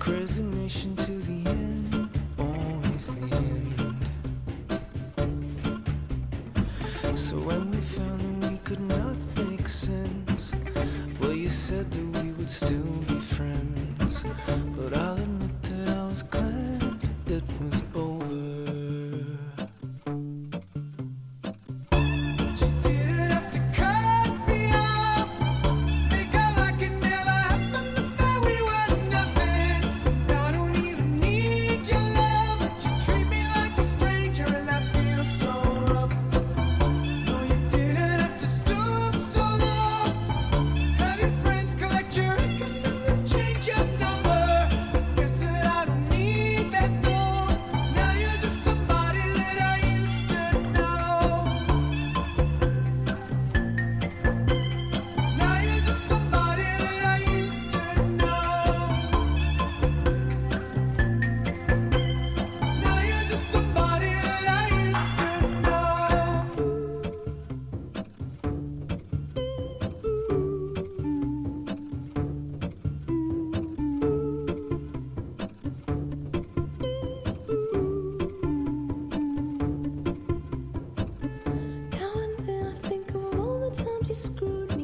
Resignation to the end, always the end. So when we found that we could not make sense, well, you said that we would still be friends. But I'll screwed me.